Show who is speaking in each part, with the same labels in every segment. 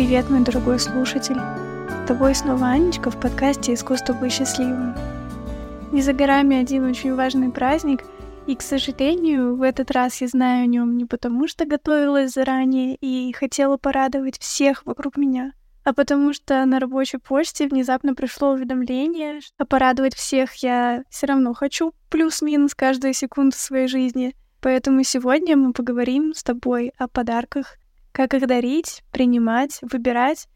Speaker 1: Привет, мой дорогой слушатель! С тобой снова Анечка в подкасте «Искусство быть счастливым». Не за горами один очень важный праздник, и, к сожалению, в этот раз я знаю о нем не потому, что готовилась заранее и хотела порадовать всех вокруг меня, а потому что на рабочей почте внезапно пришло уведомление, что порадовать всех я все равно хочу, плюс-минус каждую секунду своей жизни. Поэтому сегодня мы поговорим с тобой о подарках, как их дарить, принимать, выбирать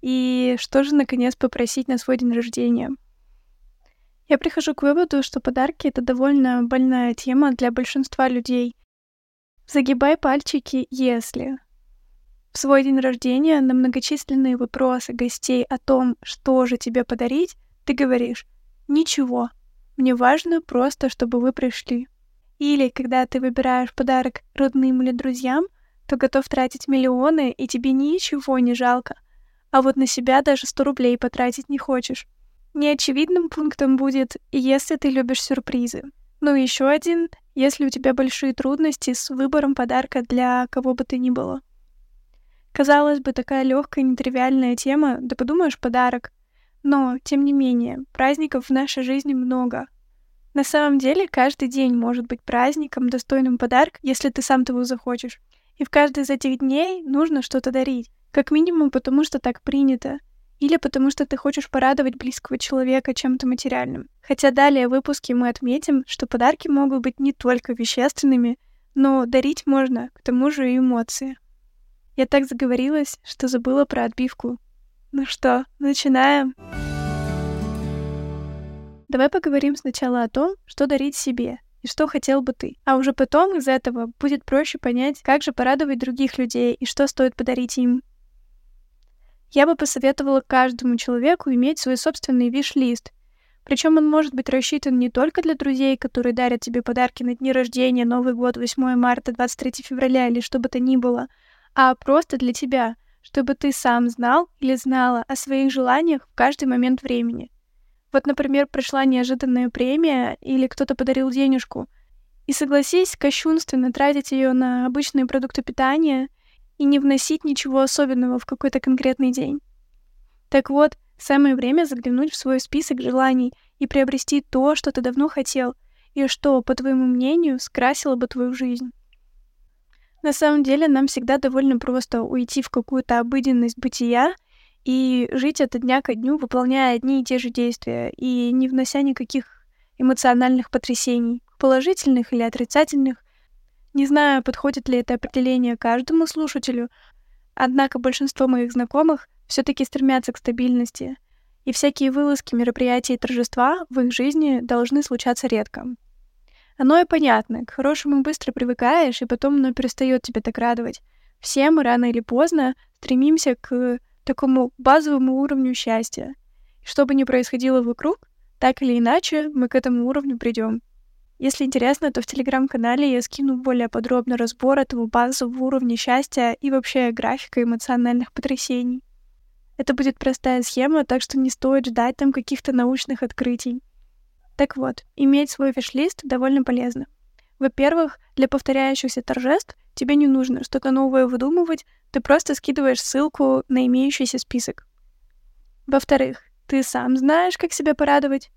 Speaker 1: и что же, наконец, попросить на свой день рождения. Я прихожу к выводу, что подарки — это довольно больная тема для большинства людей. Загибай пальчики, если в свой день рождения на многочисленные вопросы гостей о том, что же тебе подарить, ты говоришь «Ничего, мне важно просто, чтобы вы пришли». Или когда ты выбираешь подарок родным или друзьям — то готов тратить миллионы, и тебе ничего не жалко. А вот на себя даже 100 рублей потратить не хочешь. Неочевидным пунктом будет, если ты любишь сюрпризы. Ну и еще один, если у тебя большие трудности с выбором подарка для кого бы то ни было. Казалось бы, такая легкая, нетривиальная тема, да подумаешь, подарок. Но, тем не менее, праздников в нашей жизни много. На самом деле, каждый день может быть праздником, достойным подарка, если ты сам того захочешь. И в каждый из этих дней нужно что-то дарить. Как минимум потому, что так принято. Или потому, что ты хочешь порадовать близкого человека чем-то материальным. Хотя далее в выпуске мы отметим, что подарки могут быть не только вещественными, но дарить можно, к тому же и эмоции. Я так заговорилась, что забыла про отбивку. Ну что, начинаем? Давай поговорим сначала о том, что дарить себе, и что хотел бы ты. А уже потом из этого будет проще понять, как же порадовать других людей и что стоит подарить им. Я бы посоветовала каждому человеку иметь свой собственный виш-лист. Причем он может быть рассчитан не только для друзей, которые дарят тебе подарки на дни рождения, Новый год, 8 марта, 23 февраля или что бы то ни было, а просто для тебя, чтобы ты сам знал или знала о своих желаниях в каждый момент времени. Вот, например, пришла неожиданная премия или кто-то подарил денежку. И согласись, кощунственно тратить ее на обычные продукты питания и не вносить ничего особенного в какой-то конкретный день. Так вот, самое время заглянуть в свой список желаний и приобрести то, что ты давно хотел, и что, по твоему мнению, скрасило бы твою жизнь. На самом деле, нам всегда довольно просто уйти в какую-то обыденность бытия — и жить от дня ко дню, выполняя одни и те же действия и не внося никаких эмоциональных потрясений, положительных или отрицательных. Не знаю, подходит ли это определение каждому слушателю, однако большинство моих знакомых все таки стремятся к стабильности, и всякие вылазки, мероприятия и торжества в их жизни должны случаться редко. Оно и понятно, к хорошему быстро привыкаешь, и потом оно перестает тебя так радовать. Все мы рано или поздно стремимся к такому базовому уровню счастья. Что бы ни происходило вокруг, так или иначе мы к этому уровню придем. Если интересно, то в телеграм-канале я скину более подробно разбор этого базового уровня счастья и вообще графика эмоциональных потрясений. Это будет простая схема, так что не стоит ждать там каких-то научных открытий. Так вот, иметь свой виш-лист довольно полезно. Во-первых, для повторяющихся торжеств тебе не нужно что-то новое выдумывать, ты просто скидываешь ссылку на имеющийся список. Во-вторых, ты сам знаешь, как себя порадовать.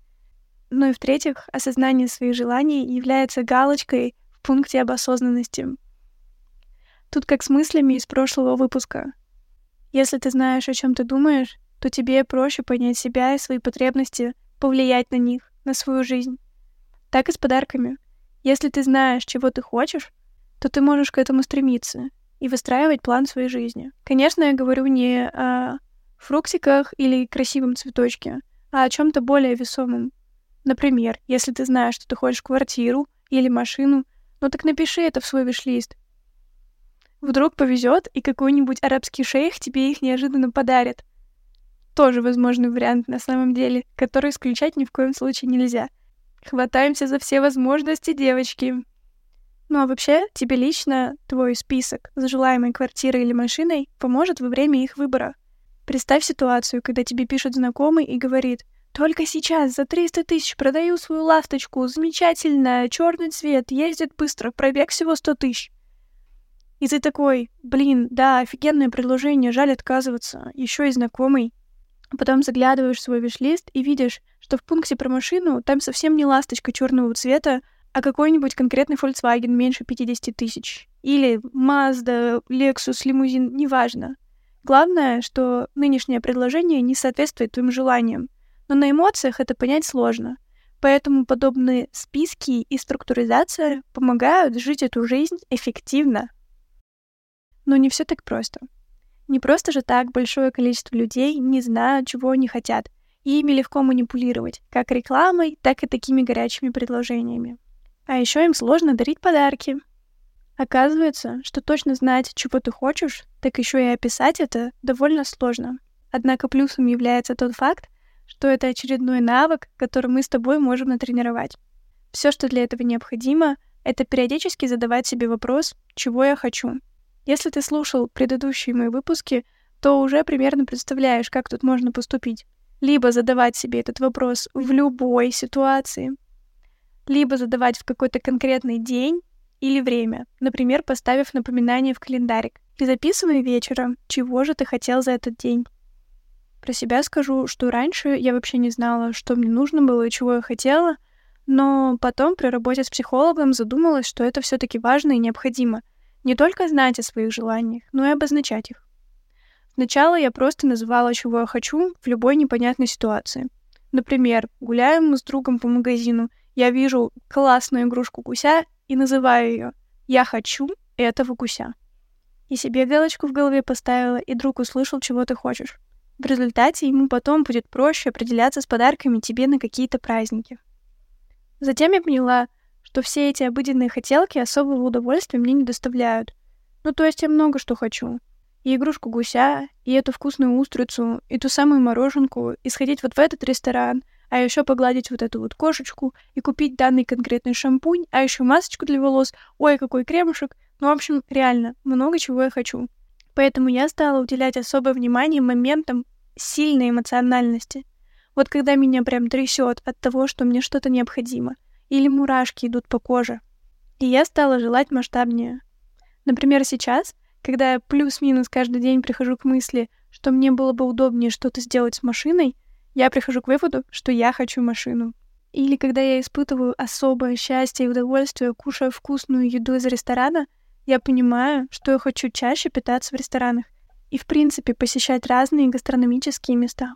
Speaker 1: Ну и в-третьих, осознание своих желаний является галочкой в пункте об осознанности. Тут как с мыслями из прошлого выпуска. Если ты знаешь, о чем ты думаешь, то тебе проще понять себя и свои потребности, повлиять на них, на свою жизнь. Так и с подарками. Если ты знаешь, чего ты хочешь, то ты можешь к этому стремиться и выстраивать план своей жизни. Конечно, я говорю не о фруктиках или красивом цветочке, а о чем-то более весомом. Например, если ты знаешь, что ты хочешь квартиру или машину, ну так напиши это в свой виш-лист. Вдруг повезет, и какой-нибудь арабский шейх тебе их неожиданно подарит. Тоже возможный вариант на самом деле, который исключать ни в коем случае нельзя. Хватаемся за все возможности, девочки. Ну а вообще, тебе лично твой список с желаемой квартирой или машиной поможет во время их выбора. Представь ситуацию, когда тебе пишет знакомый и говорит, «Только сейчас за 300 тысяч продаю свою ласточку, замечательная, черный цвет, ездит быстро, пробег всего 100 тысяч». И ты такой, блин, да, офигенное предложение, жаль отказываться, еще и знакомый. Потом заглядываешь в свой виш-лист и видишь, что в пункте про машину там совсем не ласточка черного цвета, а какой-нибудь конкретный Volkswagen меньше 50 тысяч. Или Mazda, Lexus, лимузин, неважно. Главное, что нынешнее предложение не соответствует твоим желаниям. Но на эмоциях это понять сложно. Поэтому подобные списки и структуризация помогают жить эту жизнь эффективно. Но не все так просто. Не просто же так большое количество людей не знают, чего они хотят, и ими легко манипулировать, как рекламой, так и такими горячими предложениями. А еще им сложно дарить подарки. Оказывается, что точно знать, чего ты хочешь, так еще и описать это довольно сложно. Однако плюсом является тот факт, что это очередной навык, который мы с тобой можем натренировать. Все, что для этого необходимо, это периодически задавать себе вопрос, чего я хочу. Если ты слушал предыдущие мои выпуски, то уже примерно представляешь, как тут можно поступить. Либо задавать себе этот вопрос в любой ситуации, либо задавать в какой-то конкретный день или время, например, поставив напоминание в календарик. И записывай вечером, чего же ты хотел за этот день. Про себя скажу, что раньше я вообще не знала, что мне нужно было и чего я хотела, но потом при работе с психологом задумалась, что это все таки важно и необходимо. Не только знать о своих желаниях, но и обозначать их. Сначала я просто называла, чего я хочу в любой непонятной ситуации. Например, гуляем мы с другом по магазину, я вижу классную игрушку гуся и называю ее «Я хочу этого гуся». И себе галочку в голове поставила, и друг услышал, чего ты хочешь. В результате ему потом будет проще определяться с подарками тебе на какие-то праздники. Затем я поняла, что все эти обыденные хотелки особого удовольствия мне не доставляют. Ну, то есть я много что хочу. И игрушку гуся, и эту вкусную устрицу, и ту самую мороженку, и сходить вот в этот ресторан, а еще погладить вот эту вот кошечку, и купить данный конкретный шампунь, а еще масочку для волос, ой, какой кремушек. Ну, в общем, реально, много чего я хочу. Поэтому я стала уделять особое внимание моментам сильной эмоциональности. Вот когда меня прям трясет от того, что мне что-то необходимо, или мурашки идут по коже. И я стала желать масштабнее. Например, сейчас, когда я плюс-минус каждый день прихожу к мысли, что мне было бы удобнее что-то сделать с машиной, я прихожу к выводу, что я хочу машину. Или когда я испытываю особое счастье и удовольствие, кушая вкусную еду из ресторана, я понимаю, что я хочу чаще питаться в ресторанах и, в принципе, посещать разные гастрономические места.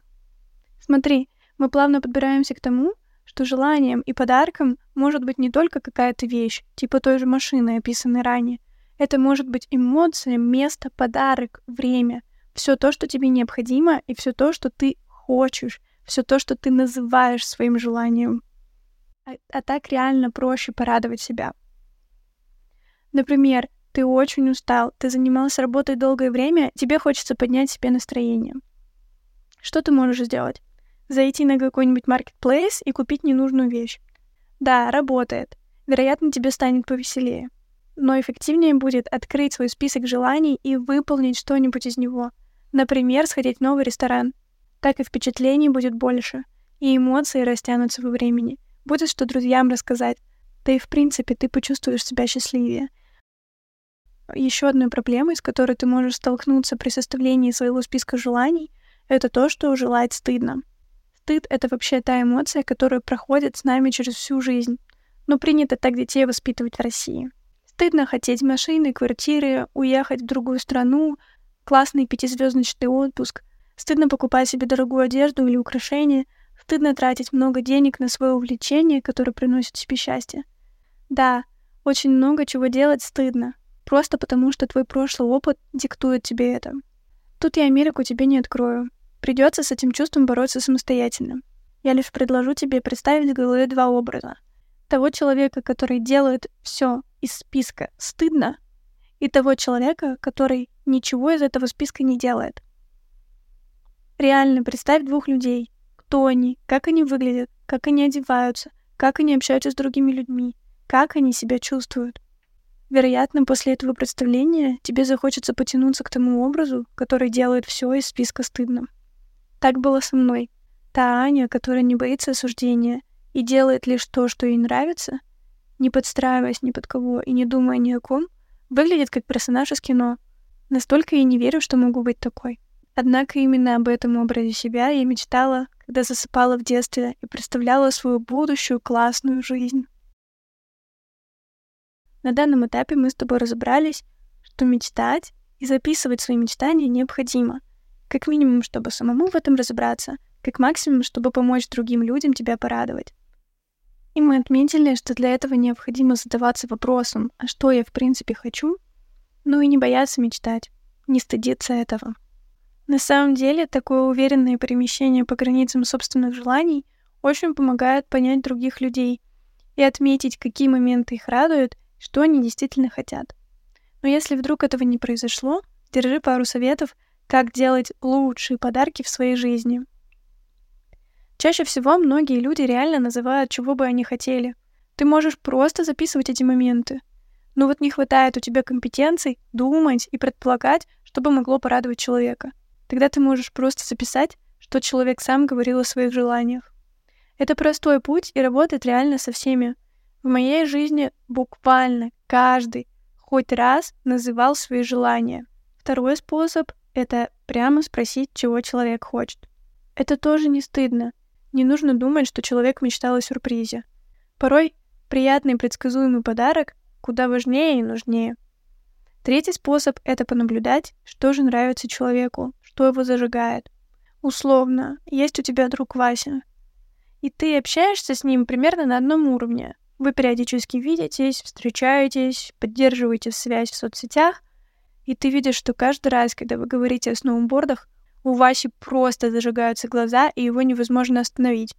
Speaker 1: Смотри, мы плавно подбираемся к тому, что желанием и подарком может быть не только какая-то вещь, типа той же машины, описанной ранее. Это может быть эмоция, место, подарок, время. Все то, что тебе необходимо, и все то, что ты хочешь, все то, что ты называешь своим желанием. А, а так реально проще порадовать себя. Например, ты очень устал, ты занимался работой долгое время, тебе хочется поднять себе настроение. Что ты можешь сделать? Зайти на какой-нибудь маркетплейс и купить ненужную вещь. Да, работает. Вероятно, тебе станет повеселее. Но эффективнее будет открыть свой список желаний и выполнить что-нибудь из него. Например, сходить в новый ресторан. Так и впечатлений будет больше, и эмоции растянутся во времени. Будет что друзьям рассказать. Да и в принципе ты почувствуешь себя счастливее. Еще одной проблемой, с которой ты можешь столкнуться при составлении своего списка желаний, это то, что желать стыдно. Стыд — это вообще та эмоция, которая проходит с нами через всю жизнь. Но принято так детей воспитывать в России. Стыдно хотеть машины, квартиры, уехать в другую страну, классный пятизвездочный отпуск. Стыдно покупать себе дорогую одежду или украшения. Стыдно тратить много денег на свое увлечение, которое приносит тебе счастье. Да, очень много чего делать стыдно. Просто потому, что твой прошлый опыт диктует тебе это. Тут я Америку тебе не открою. Придется с этим чувством бороться самостоятельно. Я лишь предложу тебе представить в голове два образа. Того человека, который делает все из списка стыдно, и того человека, который ничего из этого списка не делает. Реально представь двух людей. Кто они, как они выглядят, как они одеваются, как они общаются с другими людьми, как они себя чувствуют. Вероятно, после этого представления тебе захочется потянуться к тому образу, который делает все из списка стыдным. Так было со мной. Та Аня, которая не боится осуждения и делает лишь то, что ей нравится, не подстраиваясь ни под кого и не думая ни о ком, Выглядит как персонаж из кино. Настолько я не верю, что могу быть такой. Однако именно об этом образе себя я мечтала, когда засыпала в детстве и представляла свою будущую классную жизнь. На данном этапе мы с тобой разобрались, что мечтать и записывать свои мечтания необходимо. Как минимум, чтобы самому в этом разобраться, как максимум, чтобы помочь другим людям тебя порадовать. И мы отметили, что для этого необходимо задаваться вопросом, а что я в принципе хочу, ну и не бояться мечтать, не стыдиться этого. На самом деле, такое уверенное перемещение по границам собственных желаний очень помогает понять других людей и отметить, какие моменты их радуют, что они действительно хотят. Но если вдруг этого не произошло, держи пару советов, как делать лучшие подарки в своей жизни. Чаще всего многие люди реально называют, чего бы они хотели. Ты можешь просто записывать эти моменты. Но вот не хватает у тебя компетенций думать и предполагать, чтобы могло порадовать человека. Тогда ты можешь просто записать, что человек сам говорил о своих желаниях. Это простой путь и работает реально со всеми. В моей жизни буквально каждый хоть раз называл свои желания. Второй способ — это прямо спросить, чего человек хочет. Это тоже не стыдно. Не нужно думать, что человек мечтал о сюрпризе. Порой приятный предсказуемый подарок куда важнее и нужнее. Третий способ — это понаблюдать, что же нравится человеку, что его зажигает. Условно, есть у тебя друг Вася, и ты общаешься с ним примерно на одном уровне. Вы периодически видитесь, встречаетесь, поддерживаете связь в соцсетях, и ты видишь, что каждый раз, когда вы говорите о сноубордах, у Васи просто зажигаются глаза, и его невозможно остановить.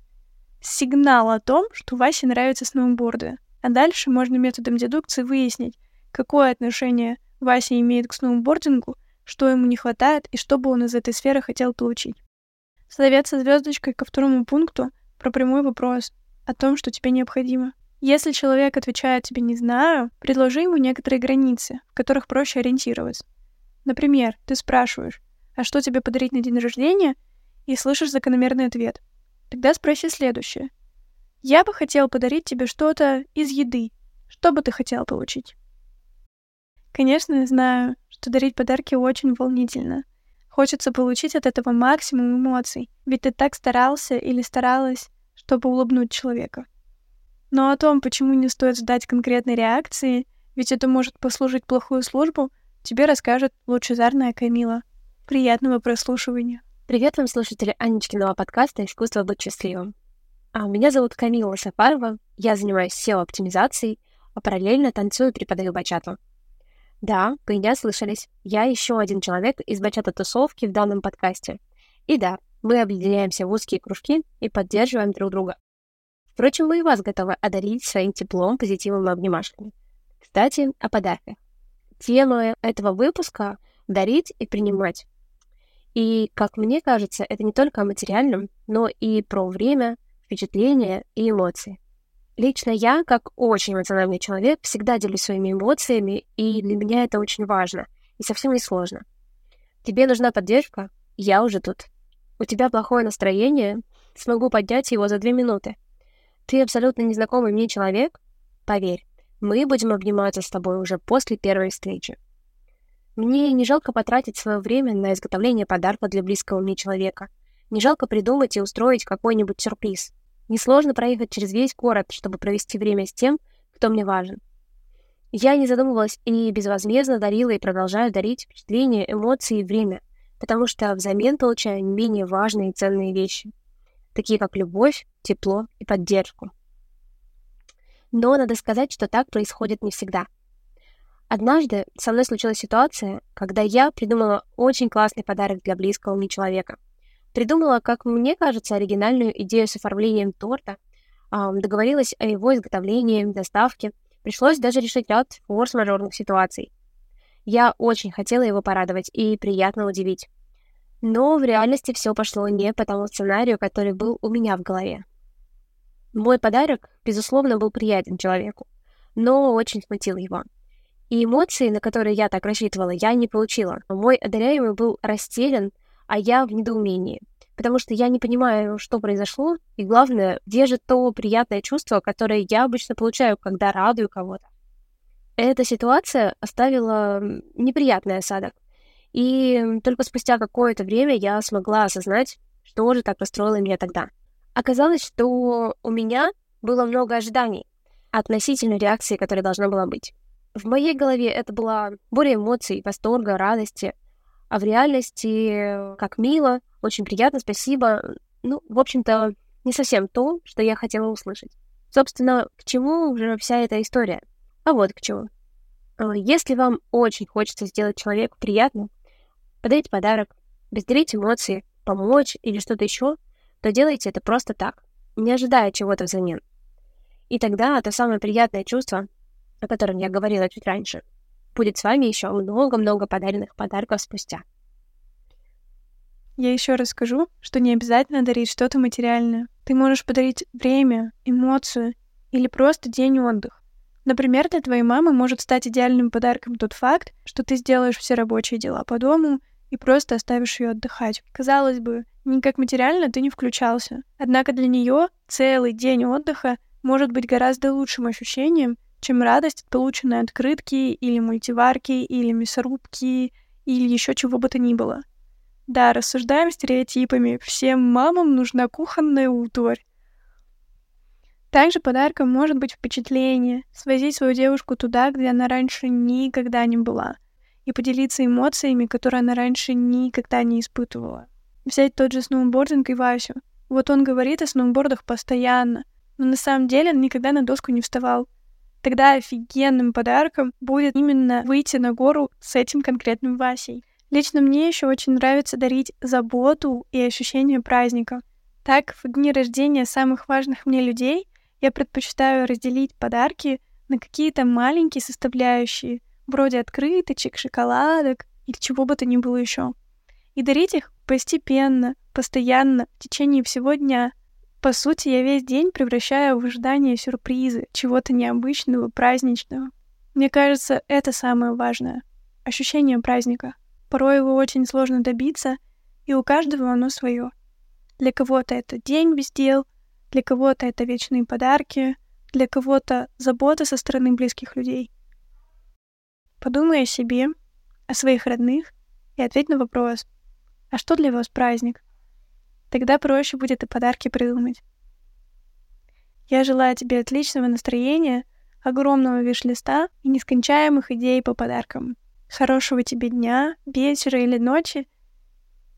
Speaker 1: Сигнал о том, что Васе нравятся сноуборды. А дальше можно методом дедукции выяснить, какое отношение Вася имеет к сноубордингу, что ему не хватает и что бы он из этой сферы хотел получить. Совет со звездочкой ко второму пункту про прямой вопрос о том, что тебе необходимо. Если человек отвечает тебе «не знаю», предложи ему некоторые границы, в которых проще ориентироваться. Например, ты спрашиваешь, а что тебе подарить на день рождения, и слышишь закономерный ответ. Тогда спроси следующее. Я бы хотел подарить тебе что-то из еды. Что бы ты хотел получить? Конечно, я знаю, что дарить подарки очень волнительно. Хочется получить от этого максимум эмоций, ведь ты так старался или старалась, чтобы улыбнуть человека. Но о том, почему не стоит ждать конкретной реакции, ведь это может послужить плохую службу, тебе расскажет лучезарная Камила. Приятного прослушивания.
Speaker 2: Привет вам, слушатели Анечкиного подкаста «Искусство быть счастливым». А, меня зовут Камила Сафарова, я занимаюсь SEO-оптимизацией, а параллельно танцую и преподаю бачату. Да, вы меня слышались. Я еще один человек из бачата-тусовки в данном подкасте. И да, мы объединяемся в узкие кружки и поддерживаем друг друга. Впрочем, мы и вас готовы одарить своим теплом, позитивом и обнимашками. Кстати, о подарках. Тема этого выпуска — дарить и принимать. И, как мне кажется, это не только о материальном, но и про время, впечатления и эмоции. Лично я, как очень эмоциональный человек, всегда делюсь своими эмоциями, и для меня это очень важно и совсем не сложно. Тебе нужна поддержка? Я уже тут. У тебя плохое настроение? Смогу поднять его за две минуты. Ты абсолютно незнакомый мне человек? Поверь, мы будем обниматься с тобой уже после первой встречи. Мне не жалко потратить свое время на изготовление подарка для близкого мне человека. Не жалко придумать и устроить какой-нибудь сюрприз. Несложно проехать через весь город, чтобы провести время с тем, кто мне важен. Я не задумывалась и безвозмездно дарила и продолжаю дарить впечатления, эмоции и время, потому что взамен получаю не менее важные и ценные вещи, такие как любовь, тепло и поддержку. Но надо сказать, что так происходит не всегда — Однажды со мной случилась ситуация, когда я придумала очень классный подарок для близкого мне человека. Придумала, как мне кажется, оригинальную идею с оформлением торта, договорилась о его изготовлении, доставке. Пришлось даже решить ряд форс-мажорных ситуаций. Я очень хотела его порадовать и приятно удивить. Но в реальности все пошло не по тому сценарию, который был у меня в голове. Мой подарок, безусловно, был приятен человеку, но очень смутил его — и эмоции, на которые я так рассчитывала, я не получила. Мой одаряемый был растерян, а я в недоумении. Потому что я не понимаю, что произошло, и главное, где же то приятное чувство, которое я обычно получаю, когда радую кого-то. Эта ситуация оставила неприятный осадок. И только спустя какое-то время я смогла осознать, что же так расстроило меня тогда. Оказалось, что у меня было много ожиданий относительно реакции, которая должна была быть. В моей голове это была буря эмоций, восторга, радости, а в реальности как мило, очень приятно, спасибо. Ну, в общем-то, не совсем то, что я хотела услышать. Собственно, к чему уже вся эта история? А вот к чему. А, если вам очень хочется сделать человеку приятно, подарить подарок, разделить эмоции, помочь или что-то еще, то делайте это просто так, не ожидая чего-то взамен. И тогда то самое приятное чувство, о котором я говорила чуть раньше, будет с вами еще много-много подаренных подарков спустя.
Speaker 1: Я еще раз скажу, что не обязательно дарить что-то материальное. Ты можешь подарить время, эмоцию или просто день отдыха. Например, для твоей мамы может стать идеальным подарком тот факт, что ты сделаешь все рабочие дела по дому и просто оставишь ее отдыхать. Казалось бы, никак материально ты не включался. Однако для нее целый день отдыха может быть гораздо лучшим ощущением, чем радость от полученной открытки или мультиварки или мясорубки или еще чего бы то ни было. Да, рассуждаем стереотипами. Всем мамам нужна кухонная утварь. Также подарком может быть впечатление, свозить свою девушку туда, где она раньше никогда не была, и поделиться эмоциями, которые она раньше никогда не испытывала. Взять тот же сноубординг и Васю. Вот он говорит о сноубордах постоянно, но на самом деле он никогда на доску не вставал. Тогда офигенным подарком будет именно выйти на гору с этим конкретным Васей. Лично мне еще очень нравится дарить заботу и ощущение праздника. Так, в дни рождения самых важных мне людей я предпочитаю разделить подарки на какие-то маленькие составляющие, вроде открыточек, шоколадок или чего бы то ни было еще. И дарить их постепенно, постоянно, в течение всего дня. По сути, я весь день превращаю в ожидание сюрпризы, чего-то необычного, праздничного. Мне кажется, это самое важное. Ощущение праздника. Порой его очень сложно добиться, и у каждого оно свое. Для кого-то это день без дел — для кого-то это вечные подарки, для кого-то забота со стороны близких людей. Подумай о себе, о своих родных и ответь на вопрос, а что для вас праздник? Тогда проще будет и подарки придумать. Я желаю тебе отличного настроения, огромного виш-листа и нескончаемых идей по подаркам. Хорошего тебе дня, вечера или ночи.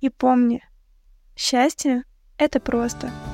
Speaker 1: И помни, счастье — это просто —